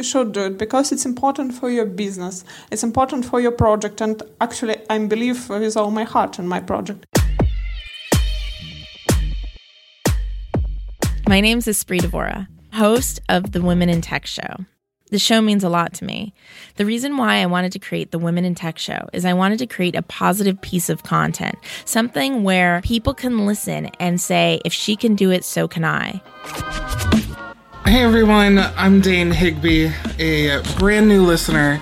you should do it because it's important for your business it's important for your project and actually i believe with all my heart in my project my name is Espree Devora, host of the Women in Tech Show. The show means a lot to me. The reason why I wanted to create the Women in Tech Show is I wanted to create a positive piece of content, something where people can listen and say, if she can do it, so can I. Hey everyone, I'm Dane Higby, a brand new listener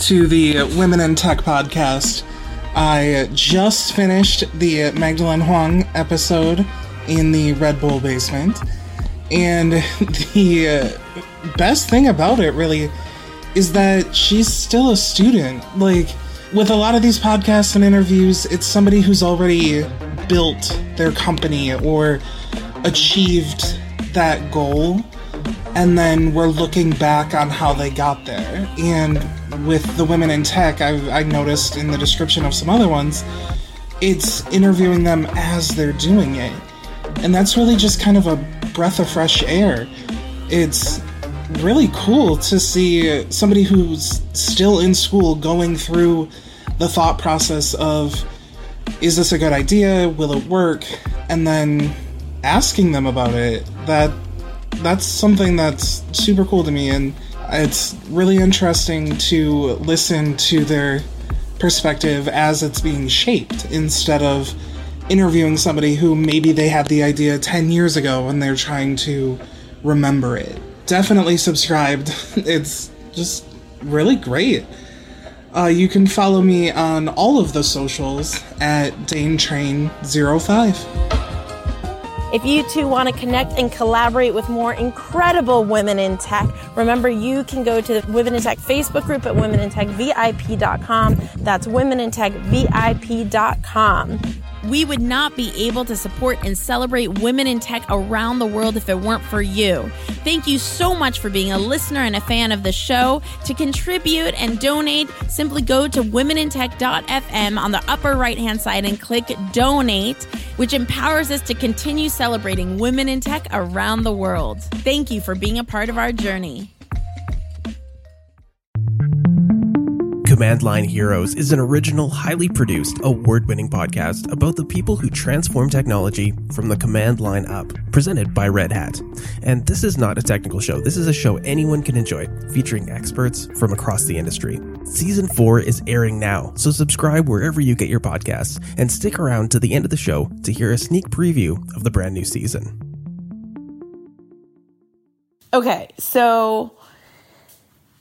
to the Women in Tech podcast. I just finished the Magdalene Huang episode in the Red Bull basement, and the uh, best thing about it really is that she's still a student. Like, with a lot of these podcasts and interviews, it's somebody who's already built their company or achieved that goal and then we're looking back on how they got there. And with the women in tech, I've, I noticed in the description of some other ones, it's interviewing them as they're doing it. And that's really just kind of a breath of fresh air. It's really cool to see somebody who's still in school going through the thought process of is this a good idea? Will it work? And then asking them about it. That that's something that's super cool to me, and it's really interesting to listen to their perspective as it's being shaped instead of interviewing somebody who maybe they had the idea 10 years ago and they're trying to remember it. Definitely subscribed. It's just really great. Uh, you can follow me on all of the socials at DaneTrain05. If you too want to connect and collaborate with more incredible women in tech, remember you can go to the Women in Tech Facebook group at womenintechvip.com. That's womenintechvip.com. We would not be able to support and celebrate women in tech around the world if it weren't for you. Thank you so much for being a listener and a fan of the show. To contribute and donate, simply go to womenintech.fm on the upper right hand side and click donate, which empowers us to continue celebrating women in tech around the world. Thank you for being a part of our journey. Command Line Heroes is an original, highly produced, award winning podcast about the people who transform technology from the command line up, presented by Red Hat. And this is not a technical show, this is a show anyone can enjoy, featuring experts from across the industry. Season 4 is airing now, so subscribe wherever you get your podcasts and stick around to the end of the show to hear a sneak preview of the brand new season. Okay, so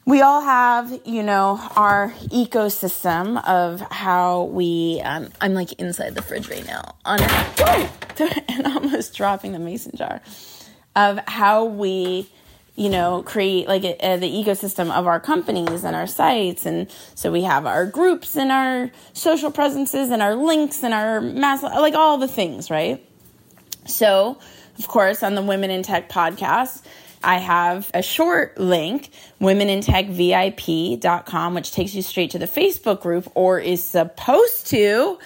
we all have, you know, our ecosystem of how we. Um, I'm like inside the fridge right now, on and almost dropping the mason jar of how we, you know, create like a, a, the ecosystem of our companies and our sites, and so we have our groups and our social presences and our links and our mass, like all the things, right? So, of course, on the Women in Tech podcast I have a short link, womenintechvip.com, which takes you straight to the Facebook group or is supposed to.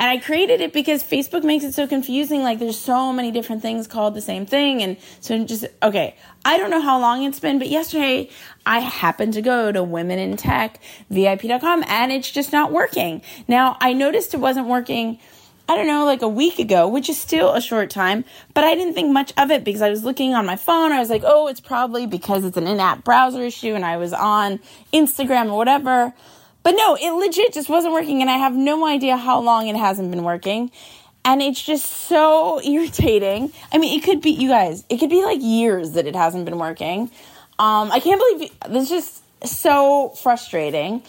And I created it because Facebook makes it so confusing. Like there's so many different things called the same thing. And so just, okay, I don't know how long it's been, but yesterday I happened to go to womenintechvip.com and it's just not working. Now I noticed it wasn't working I don't know, like a week ago, which is still a short time, but I didn't think much of it because I was looking on my phone. I was like, oh, it's probably because it's an in app browser issue and I was on Instagram or whatever. But no, it legit just wasn't working, and I have no idea how long it hasn't been working. And it's just so irritating. I mean, it could be, you guys, it could be like years that it hasn't been working. Um, I can't believe this is just so frustrating.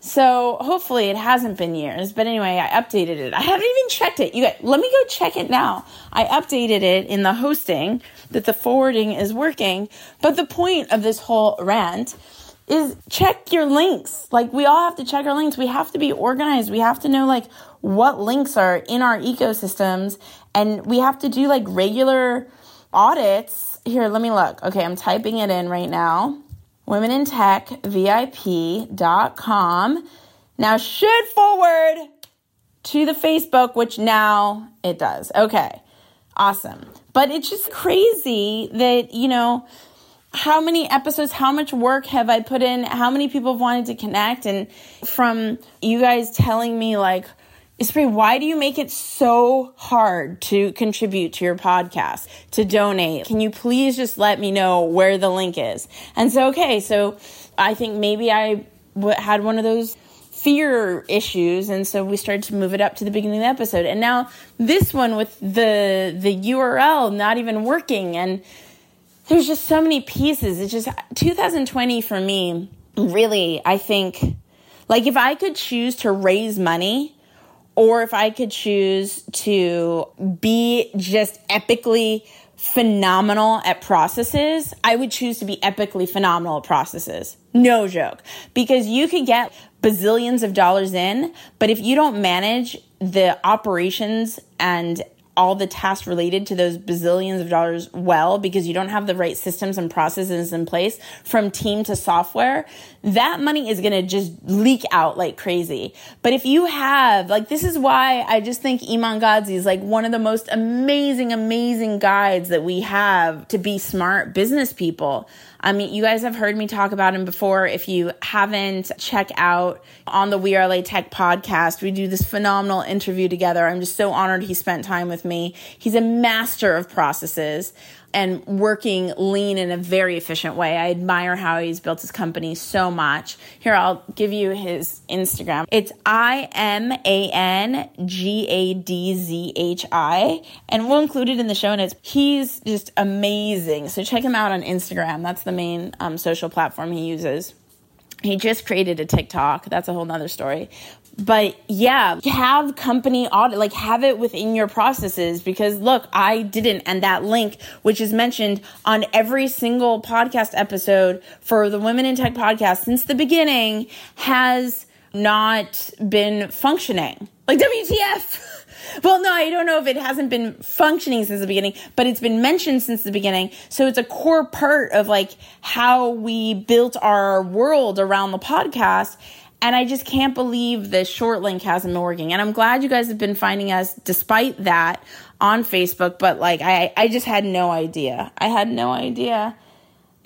So hopefully it hasn't been years. But anyway, I updated it. I haven't even checked it. You guys, let me go check it now. I updated it in the hosting that the forwarding is working. But the point of this whole rant is check your links. Like we all have to check our links. We have to be organized. We have to know like what links are in our ecosystems and we have to do like regular audits. Here, let me look. Okay, I'm typing it in right now. Womenintechvip.com. Now should forward to the Facebook, which now it does. Okay. Awesome. But it's just crazy that, you know, how many episodes, how much work have I put in? How many people have wanted to connect? And from you guys telling me, like, Espree, why do you make it so hard to contribute to your podcast, to donate? Can you please just let me know where the link is? And so, okay, so I think maybe I had one of those fear issues and so we started to move it up to the beginning of the episode and now this one with the the url not even working and there's just so many pieces. It's just 2020 for me, really, I think, like if I could choose to raise money or if I could choose to be just epically phenomenal at processes, I would choose to be epically phenomenal at processes. No joke. Because you could get bazillions of dollars in, but if you don't manage the operations and all the tasks related to those bazillions of dollars well because you don't have the right systems and processes in place from team to software, that money is going to just leak out like crazy. But if you have, like, this is why I just think Iman Gadzhi is like one of the most amazing, amazing guides that we have to be smart business people. I mean, you guys have heard me talk about him before. If you haven't, check out on the We Are LA Tech podcast. We do this phenomenal interview together. I'm just so honored he spent time with me. He's a master of processes and working lean in a very efficient way. I admire how he's built his company so much. Here, I'll give you his Instagram. It's I M A N G A D Z H I, and we'll include it in the show notes. He's just amazing. So check him out on Instagram. That's the main um, social platform he uses. He just created a TikTok. That's a whole nother story but yeah, have company audit, like have it within your processes because look, I didn't. And that link, which is mentioned on every single podcast episode for the Women in Tech podcast since the beginning, has not been functioning. Like WTF. Well, no, I don't know if it hasn't been functioning since the beginning, but it's been mentioned since the beginning. So it's a core part of like how we built our world around the podcast. And I just can't believe the short link hasn't been working. And I'm glad you guys have been finding us despite that on Facebook, but like I, I just had no idea. I had no idea.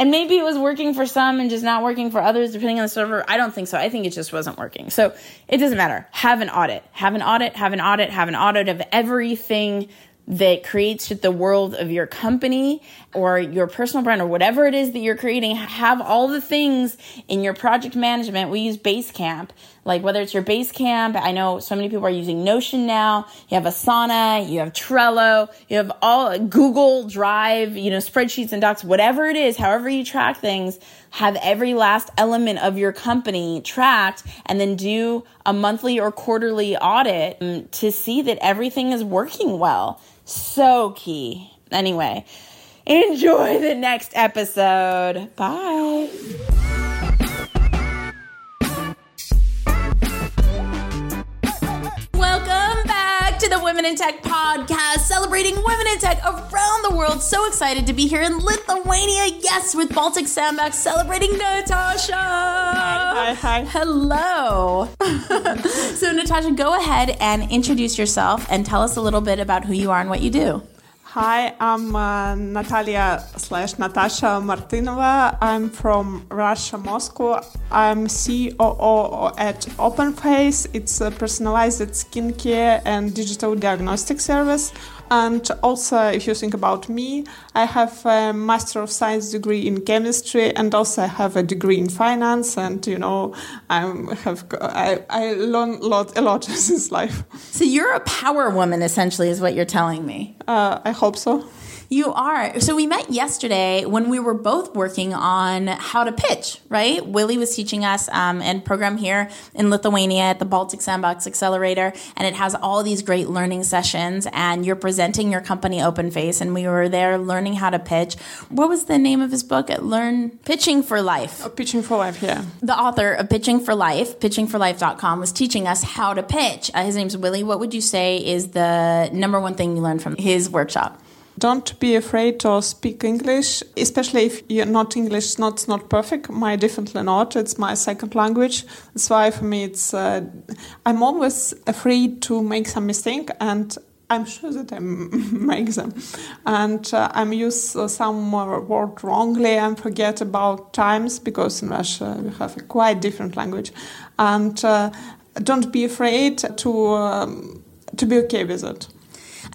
And maybe it was working for some and just not working for others, depending on the server. I don't think so. I think it just wasn't working. So it doesn't matter. Have an audit. Have an audit, have an audit, have an audit of everything that creates the world of your company or your personal brand or whatever it is that you're creating have all the things in your project management we use basecamp like whether it's your base camp i know so many people are using notion now you have asana you have trello you have all google drive you know spreadsheets and docs whatever it is however you track things have every last element of your company tracked and then do a monthly or quarterly audit um, to see that everything is working well so key. Anyway, enjoy the next episode. Bye. The Women in Tech podcast, celebrating women in tech around the world. So excited to be here in Lithuania, yes, with Baltic Sandbox celebrating Natasha. Hi, hi. Hello. so, Natasha, go ahead and introduce yourself and tell us a little bit about who you are and what you do. Hi, I'm uh, Natalia slash Natasha Martynova. I'm from Russia, Moscow. I'm COO at OpenFace. It's a personalized skincare and digital diagnostic service. And also, if you think about me, I have a Master of Science degree in chemistry, and also I have a degree in finance. And you know, I have I, I learn a lot a lot in this life. So you're a power woman, essentially, is what you're telling me. Uh, I hope so. You are. So we met yesterday when we were both working on how to pitch, right? Willie was teaching us um, and program here in Lithuania at the Baltic Sandbox Accelerator, and it has all these great learning sessions. And you're presenting your company OpenFace, and we were there learning how to pitch. What was the name of his book? At Learn Pitching for Life. Oh, pitching for Life, yeah. The author of Pitching for Life, pitchingforlife.com, was teaching us how to pitch. Uh, his name's Willie. What would you say is the number one thing you learned from his workshop? Don't be afraid to speak English, especially if you're not English, not not perfect. My definitely not. It's my second language. That's why for me, it's. Uh, I'm always afraid to make some mistake, and I'm sure that I make them, and uh, I'm use uh, some word wrongly and forget about times because in Russia we have a quite different language, and uh, don't be afraid to um, to be okay with it.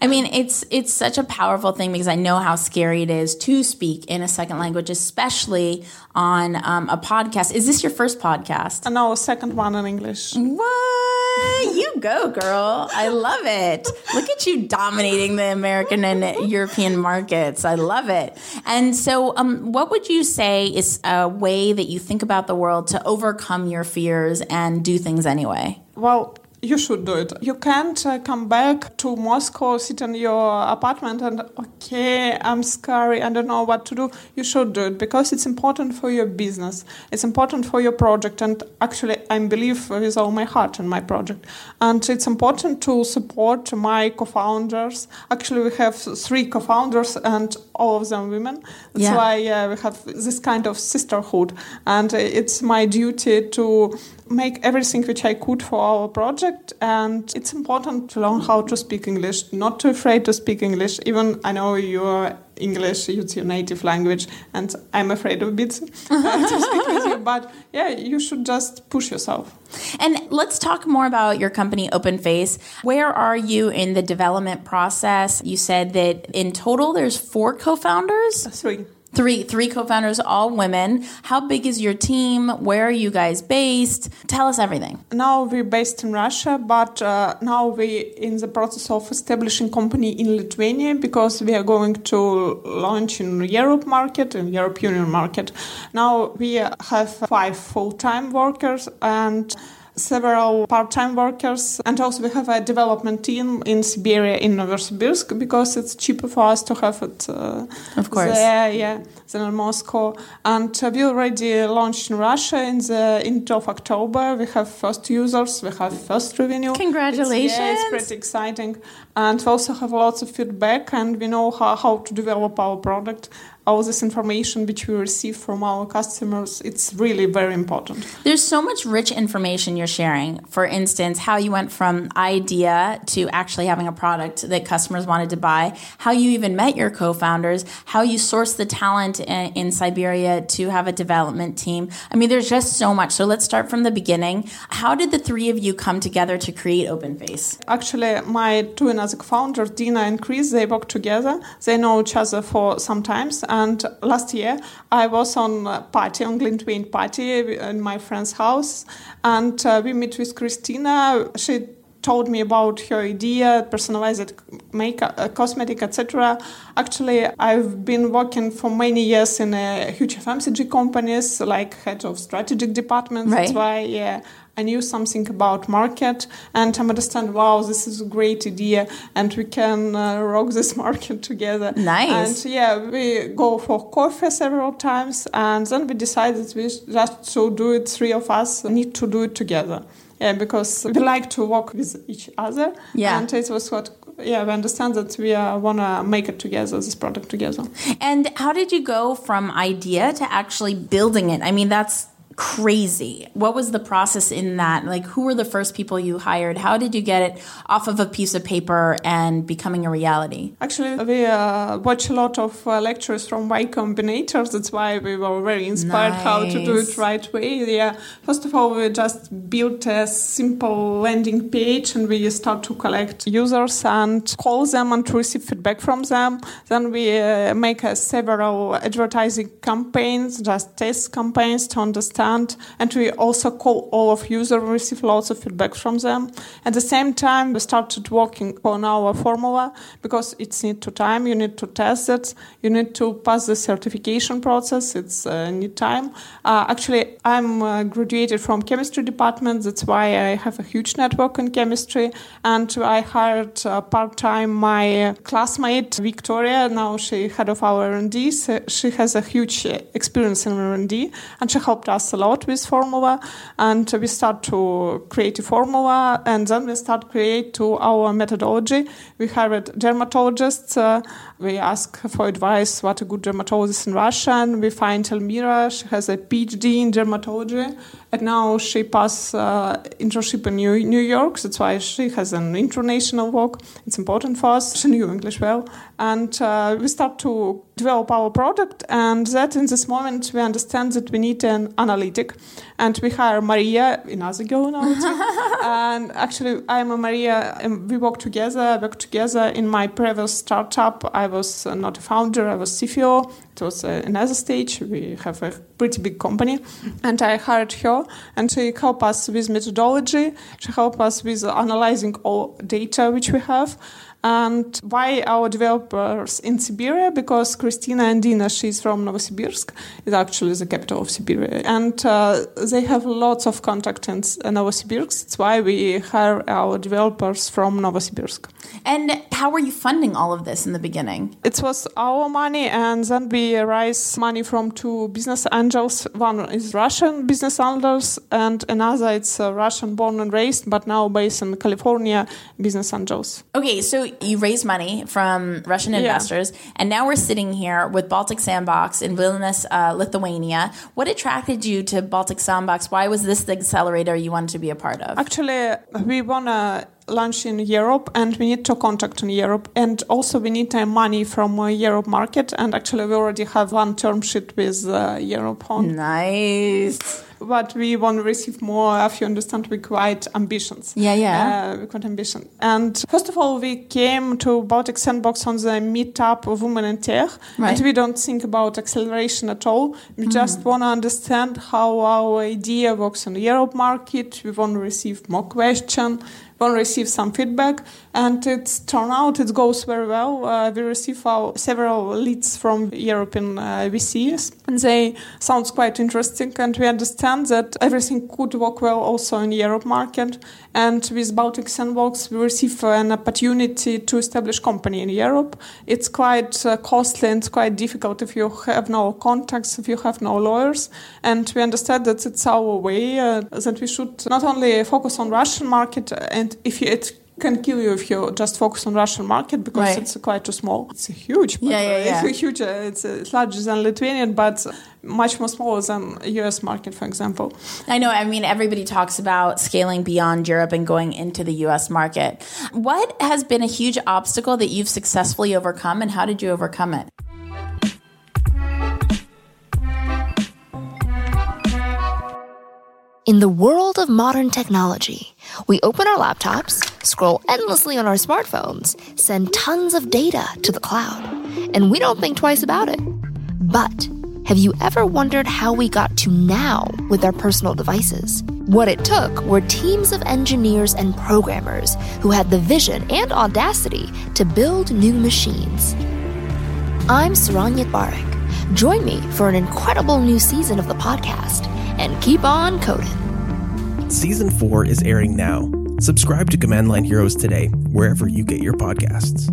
I mean, it's it's such a powerful thing because I know how scary it is to speak in a second language, especially on um, a podcast. Is this your first podcast? No, second one in English. What? You go, girl. I love it. Look at you dominating the American and European markets. I love it. And so, um, what would you say is a way that you think about the world to overcome your fears and do things anyway? Well, you should do it. You can't uh, come back to Moscow, sit in your apartment, and okay, I'm scary, I don't know what to do. You should do it because it's important for your business. It's important for your project, and actually, I believe with all my heart in my project. And it's important to support my co-founders. Actually, we have three co-founders, and all of them women. That's yeah. why uh, we have this kind of sisterhood, and it's my duty to make everything which I could for our project. And it's important to learn how to speak English, not too afraid to speak English. Even I know you're English, it's your native language, and I'm afraid a bit uh, to speak with you. But yeah, you should just push yourself. And let's talk more about your company, OpenFace. Where are you in the development process? You said that in total there's four co-founders. Three. Three three co-founders, all women. How big is your team? Where are you guys based? Tell us everything. Now we're based in Russia, but uh, now we're in the process of establishing company in Lithuania because we are going to launch in Europe market and European Union market. Now we have five full-time workers and several part-time workers and also we have a development team in Siberia in Novosibirsk because it's cheaper for us to have it uh, of course. there yeah than in Moscow. And uh, we already launched in Russia in the end of October. We have first users we have first revenue. Congratulations. it's, yeah, it's pretty exciting. And we also have lots of feedback and we know how, how to develop our product all this information which we receive from our customers it's really very important. There's so much rich information you're sharing. For instance how you went from idea to actually having a product that customers wanted to buy how you even met your co-founders how you sourced the talent in, in siberia to have a development team. I mean there's just so much. So let's start from the beginning. How did the three of you come together to create openface? Actually my two another co-founders dina and chris they work together. They know each other for some times and last year, I was on a party, on Glintwein party in my friend's house. And uh, we met with Christina. She told me about her idea, personalized makeup, uh, cosmetic, etc. Actually, I've been working for many years in a huge FMCG companies, like head of strategic departments. Right. That's why, yeah, I knew something about market and I understand, wow, this is a great idea and we can uh, rock this market together. Nice. And yeah, we go for coffee several times and then we decided we just to do it, three of us need to do it together. Yeah, because we like to work with each other. Yeah. And it was what yeah, we understand that we uh, want to make it together, this product together. And how did you go from idea to actually building it? I mean, that's crazy. What was the process in that? Like, who were the first people you hired? How did you get it off of a piece of paper and becoming a reality? Actually, we uh, watch a lot of uh, lectures from Y Combinator. That's why we were very inspired nice. how to do it right way. Yeah, first of all, we just built a simple landing page and we start to collect users and call them and to receive feedback from them. Then we uh, make several advertising campaigns, just test campaigns to understand understand. And we also call all of users, receive lots of feedback from them. At the same time, we started working on our formula because it's need to time. You need to test it. You need to pass the certification process. It's uh, need time. Uh, actually, I'm uh, graduated from chemistry department. That's why I have a huge network in chemistry. And I hired uh, part time my classmate Victoria. Now she head of our R&D. So she has a huge experience in R&D, and she helped us lot with formula. And we start to create a formula, and then we start create to our methodology. We hired dermatologists. Uh, we ask for advice what a good dermatologist in Russia. And we find Elmira. She has a PhD in dermatology, and now she passed uh, internship in New, New York. That's why she has an international work. It's important for us. She knew English well, and uh, we start to develop our product. And that in this moment we understand that we need an analytic, and we hire Maria, another girl our and actually, I'm a Maria. And we work together. I work together in my previous startup. I was not a founder. I was CFO. It was uh, another stage. We have a pretty big company, and I hired her, and she helped us with methodology. She helped us with analyzing all data which we have. And why our developers in Siberia? Because Christina and Dina, she's from Novosibirsk, is actually the capital of Siberia. And uh, they have lots of contact in Novosibirsk. That's why we hire our developers from Novosibirsk. And how were you funding all of this in the beginning? It was our money, and then we raised money from two business angels. One is Russian business angels, and another it's Russian born and raised, but now based in California, business angels. Okay, so you raised money from Russian investors, yeah. and now we're sitting here with Baltic Sandbox in Vilnius, uh, Lithuania. What attracted you to Baltic Sandbox? Why was this the accelerator you wanted to be a part of? Actually, we want to launch in Europe and we need to contact in Europe and also we need uh, money from uh, Europe market and actually we already have one term sheet with uh, Europe on. Nice but we want to receive more. If you understand, we quite ambitions. Yeah, yeah. Uh, we quite ambition. And first of all, we came to Baltic Sandbox on the meetup of Women in Tech, right. and we don't think about acceleration at all. We mm. just want to understand how our idea works in the Europe market. We want to receive more questions will receive some feedback, and it's turned out it goes very well. Uh, we receive our, several leads from European uh, VCs, and they sounds quite interesting. And we understand that everything could work well also in the Europe market. And with Baltic Sandbox, we receive an opportunity to establish company in Europe. It's quite uh, costly and quite difficult if you have no contacts, if you have no lawyers. And we understand that it's our way uh, that we should not only focus on Russian market and if it can kill you if you just focus on Russian market because right. it's quite too small. It's a huge, yeah, yeah, yeah. It's huge. Uh, it's, uh, it's larger than Lithuanian, but much more smaller than U.S. market, for example. I know. I mean, everybody talks about scaling beyond Europe and going into the U.S. market. What has been a huge obstacle that you've successfully overcome, and how did you overcome it? In the world of modern technology, we open our laptops, scroll endlessly on our smartphones, send tons of data to the cloud, and we don't think twice about it. But have you ever wondered how we got to now with our personal devices? What it took were teams of engineers and programmers who had the vision and audacity to build new machines. I'm Saron Yitbarek. Join me for an incredible new season of the podcast and keep on coding. Season 4 is airing now. Subscribe to Command Line Heroes today, wherever you get your podcasts.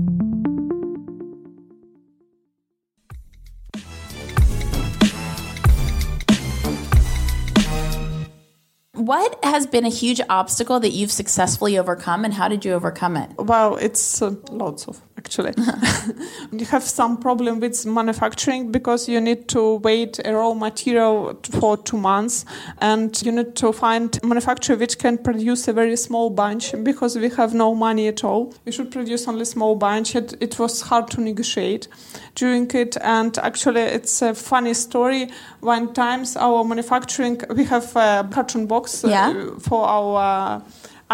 What has been a huge obstacle that you've successfully overcome, and how did you overcome it? Well, it's uh, lots of actually. you have some problem with manufacturing because you need to wait a raw material for two months, and you need to find manufacturer which can produce a very small bunch because we have no money at all. We should produce only small bunch. It, it was hard to negotiate during it, and actually, it's a funny story. One times our manufacturing, we have a carton box uh, yeah. for our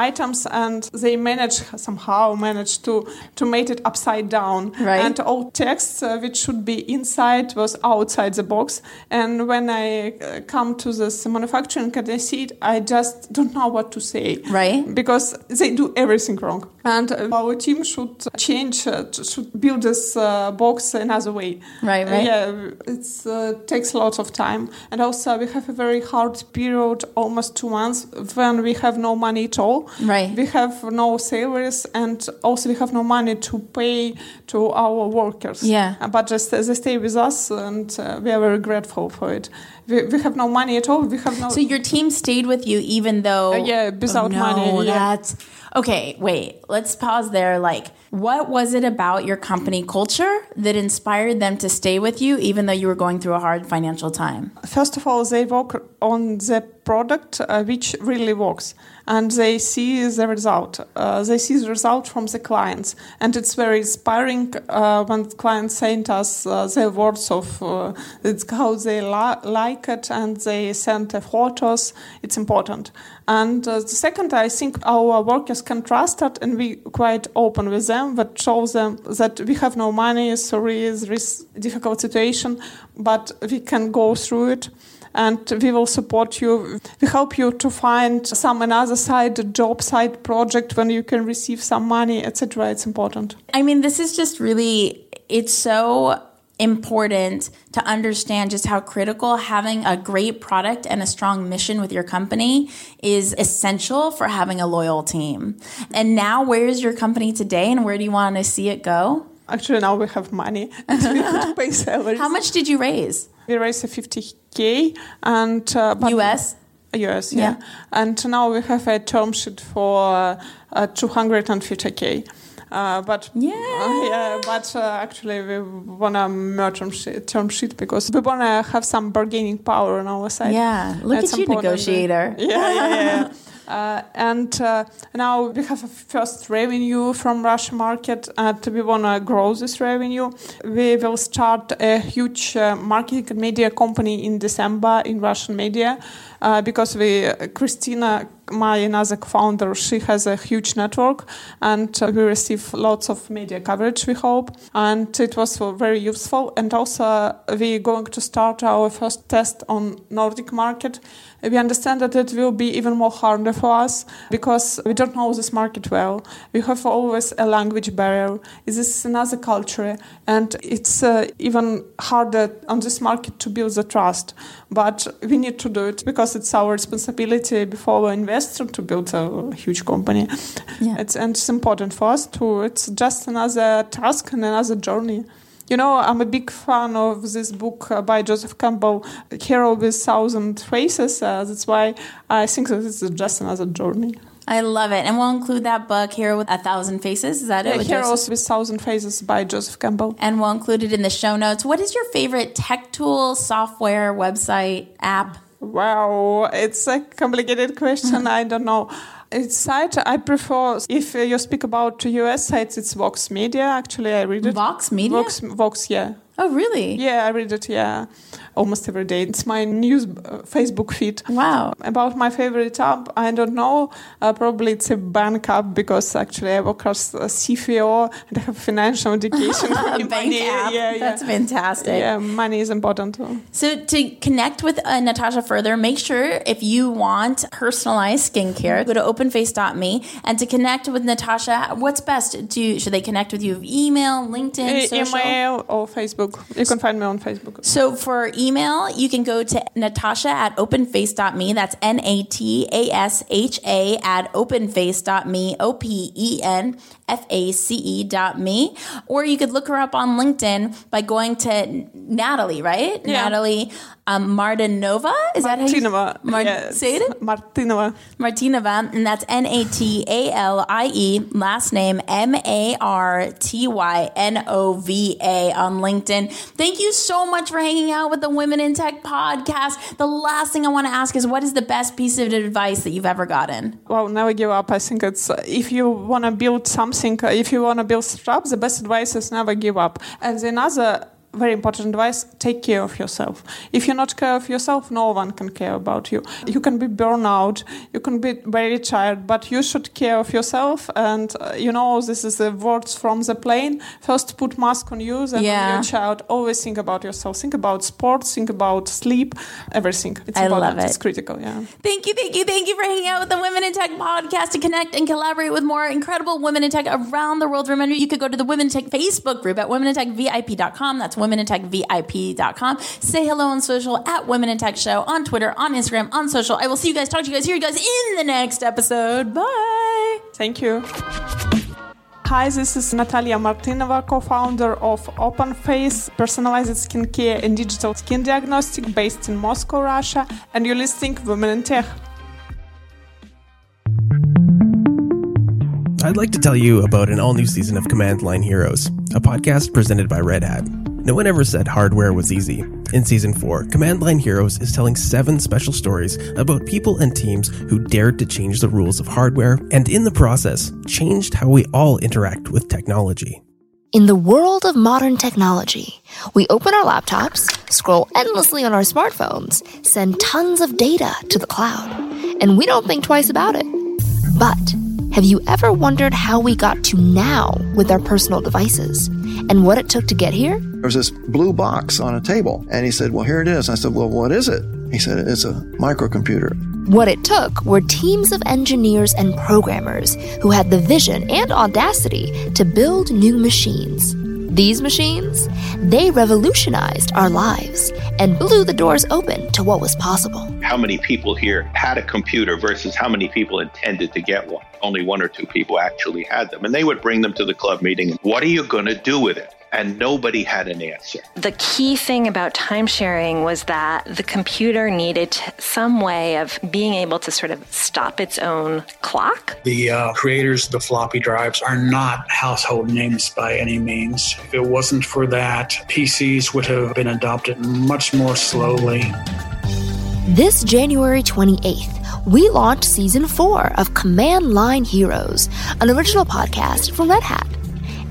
items and they manage somehow manage to to make it upside down. Right. and all text uh, which should be inside was outside the box. And when i uh, come to this manufacturing and i see it i just don't know what to say. Right. because they do everything wrong. And uh, our team should change uh, should build this uh, box another way. Right, right. yeah it uh, takes a lot of time. And also we have a very hard period almost two months when we have no money at all Right. we have no salaries and also we have no money to pay to our workers Yeah. Uh, but just they stay with us and uh, we are very grateful for it we, we have no money at all we have no So your team stayed with you even though Uh, yeah, without oh, no, money, yeah. That's okay. Wait, let's pause there. Like, what was it about your company culture that inspired them to stay with you even though you were going through a hard financial time? First of all, they work on the product uh, which really works and they see the result. Uh, they see the result from the clients. And it's very inspiring uh, when clients send us uh, their words of uh, it's how they li- like it and they send the photos. It's important. And uh, the second, I think our workers can trust it and we quite open with them, but show them that we have no money, sorry, there is difficult situation, but we can go through it and we will support you. We help you to find some another side job, side project when you can receive some money, etc. It's important. I mean, this is just really, it's so important to understand just how critical having a great product and a strong mission with your company is essential for having a loyal team. And now, where is your company today and where do you want to see it go? Actually, now we have money and we could pay salaries. How much did you raise? We raised a 50k and uh, but- US? US, yeah. Yeah. And now we have a term sheet for uh, uh, 250k. Uh, but Yeah. uh, yeah, but uh, actually we wanna merge term sheet, term sheet because we wanna have some bargaining power on our side. Yeah, look That's at you, negotiator. Yeah, yeah, yeah. Uh, and uh, now we have a first revenue from Russian market, and we want to grow this revenue. We will start a huge uh, marketing media company in December in Russian media, uh, because we Christina, my another co-founder, she has a huge network, and uh, we receive lots of media coverage. We hope, and it was very useful. And also, we're going to start our first test on Nordic market. We understand that it will be even more harder for us because we don't know this market well. We have always a language barrier. This is another culture, and it's uh, even harder on this market to build the trust. But we need to do it because it's our responsibility before we investor to build a huge company. Yeah. It's and it's important for us to. It's just another task and another journey. You know, I'm a big fan of this book uh, by Joseph Campbell, Hero with Thousand Faces. Uh, that's why I think that this is just another journey. I love it. And we'll include that book here with a thousand faces. Is that it? Yeah, with Heroes Joseph? with Thousand Faces by Joseph Campbell. And we'll include it in the show notes. What is your favorite tech tool, software, website, app? Wow, it's a complicated question. I don't know. It's site I prefer. If you speak about US sites, it's Vox Media. Actually, I read it. Vox Media? Vox, Vox, yeah. Oh, really? Yeah, I read it, yeah, almost every day. It's my news uh, Facebook feed. Wow. About my favorite app, I don't know. Uh, probably it's a bank app because actually I work as a CFO and I have financial education. A bank app. Yeah, yeah. That's fantastic. Yeah, money is important. Too. So to connect with uh, Natasha further, make sure if you want personalized skincare, go to openface.me. And to connect with Natasha, what's best? Do should they connect with you via email, LinkedIn, social? Email or Facebook. You can find me on Facebook. So for email, you can go to Natasha at openface.me. That's N A T A S H A at openface.me, O P E N F A C E dot me. Or you could look her up on LinkedIn by going to Natalie, right? Yeah. Natalie um, Martynova? Is that how you Martynova. Mar- yeah, say it? Martynova. Martynova, and that's N A T A L I E, last name M A R T Y N O V A on LinkedIn. Thank you so much for hanging out with the Women in Tech podcast. The last thing I want to ask is what is the best piece of advice that you've ever gotten? Well, never give up. I think it's if you want to build something, uh, if you want to build startup, the best advice is never give up. And another very important advice take care of yourself if you're not care of yourself no one can care about you you can be burnout you can be very tired but you should care of yourself and uh, you know this is the words from the plane first put mask on you then Yeah. on your child always think about yourself think about sports think about sleep everything it's I important love it. it's critical yeah Thank you, thank you, thank you for hanging out with the Women in Tech podcast to connect and collaborate with more incredible women in tech around the world. Remember, you could go to the Women in Tech Facebook group at womenintechvip.com. That's womenintechvip.com. Say hello on social at Women in Tech Show on Twitter, on Instagram, on social. I will see you guys, talk to you guys, hear you guys in the next episode. Bye. Thank you. Hi, this is Natalia Martynova, co-founder of OpenFace, personalized skincare and digital skin diagnostic based in Moscow, Russia, and you're listening Women in Tech. I'd like to tell you about an all new season of Command Line Heroes, a podcast presented by Red Hat. No one ever said hardware was easy. In season 4, Command Line Heroes is telling seven special stories about people and teams who dared to change the rules of hardware and, in the process, changed how we all interact with technology. In the world of modern technology, we open our laptops, scroll endlessly on our smartphones, send tons of data to the cloud, and we don't think twice about it. But have you ever wondered how we got to now with our personal devices and what it took to get here? There was this blue box on a table, and he said, Well, here it is. I said, Well, what is it? He said, It's a microcomputer. What it took were teams of engineers and programmers who had the vision and audacity to build new machines. These machines, they revolutionized our lives and blew the doors open to what was possible. how many people here had a computer versus how many people intended to get one. Only one or two people actually had them. And they would bring them to the club meeting. What are you going to do with it? And nobody had an answer. The key thing about time sharing was that the computer needed some way of being able to sort of stop its own clock. The uh, creators of the floppy drives are not household names by any means. If it wasn't for that, PCs would have been adopted much more slowly. This January 28th, we launched season 4 of Command Line Heroes, an original podcast from Red Hat.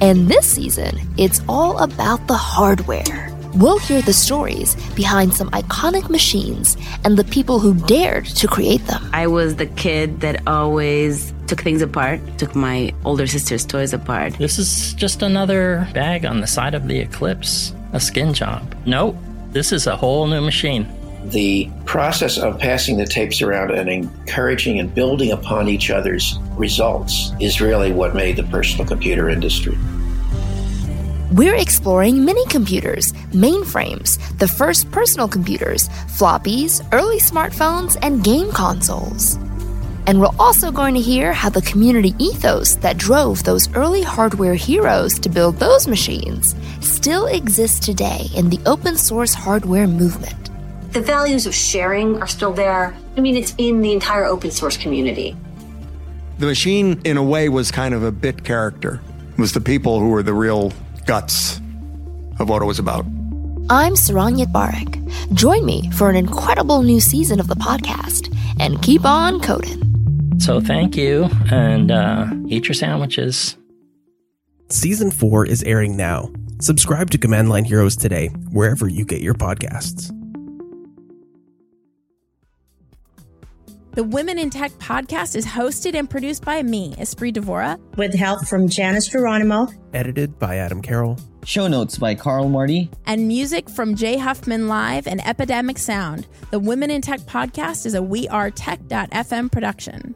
And this season, it's all about the hardware. We'll hear the stories behind some iconic machines and the people who dared to create them. I was the kid that always took things apart, took my older sister's toys apart. This is just another bag on the side of the Eclipse, a skin job. Nope, this is a whole new machine. The process of passing the tapes around and encouraging and building upon each other's results is really what made the personal computer industry. We're exploring mini computers, mainframes, the first personal computers, floppies, early smartphones, and game consoles. And we're also going to hear how the community ethos that drove those early hardware heroes to build those machines still exists today in the open source hardware movement. The values of sharing are still there. I mean, it's in the entire open source community. The machine, in a way, was kind of a bit character. It was the people who were the real guts of what it was about. I'm Saron Yitbarek. Join me for an incredible new season of the podcast and keep on coding. So thank you, and uh, eat your sandwiches. Season 4 is airing now. Subscribe to Command Line Heroes today, wherever you get your podcasts. The Women in Tech podcast is hosted and produced by me, Espree Devora, with help from Janice Geronimo, Edited by Adam Carroll. Show notes by Carl Marty. and music from Jay Huffman Live and Epidemic Sound. The Women in Tech podcast is a We Are Tech.fm production.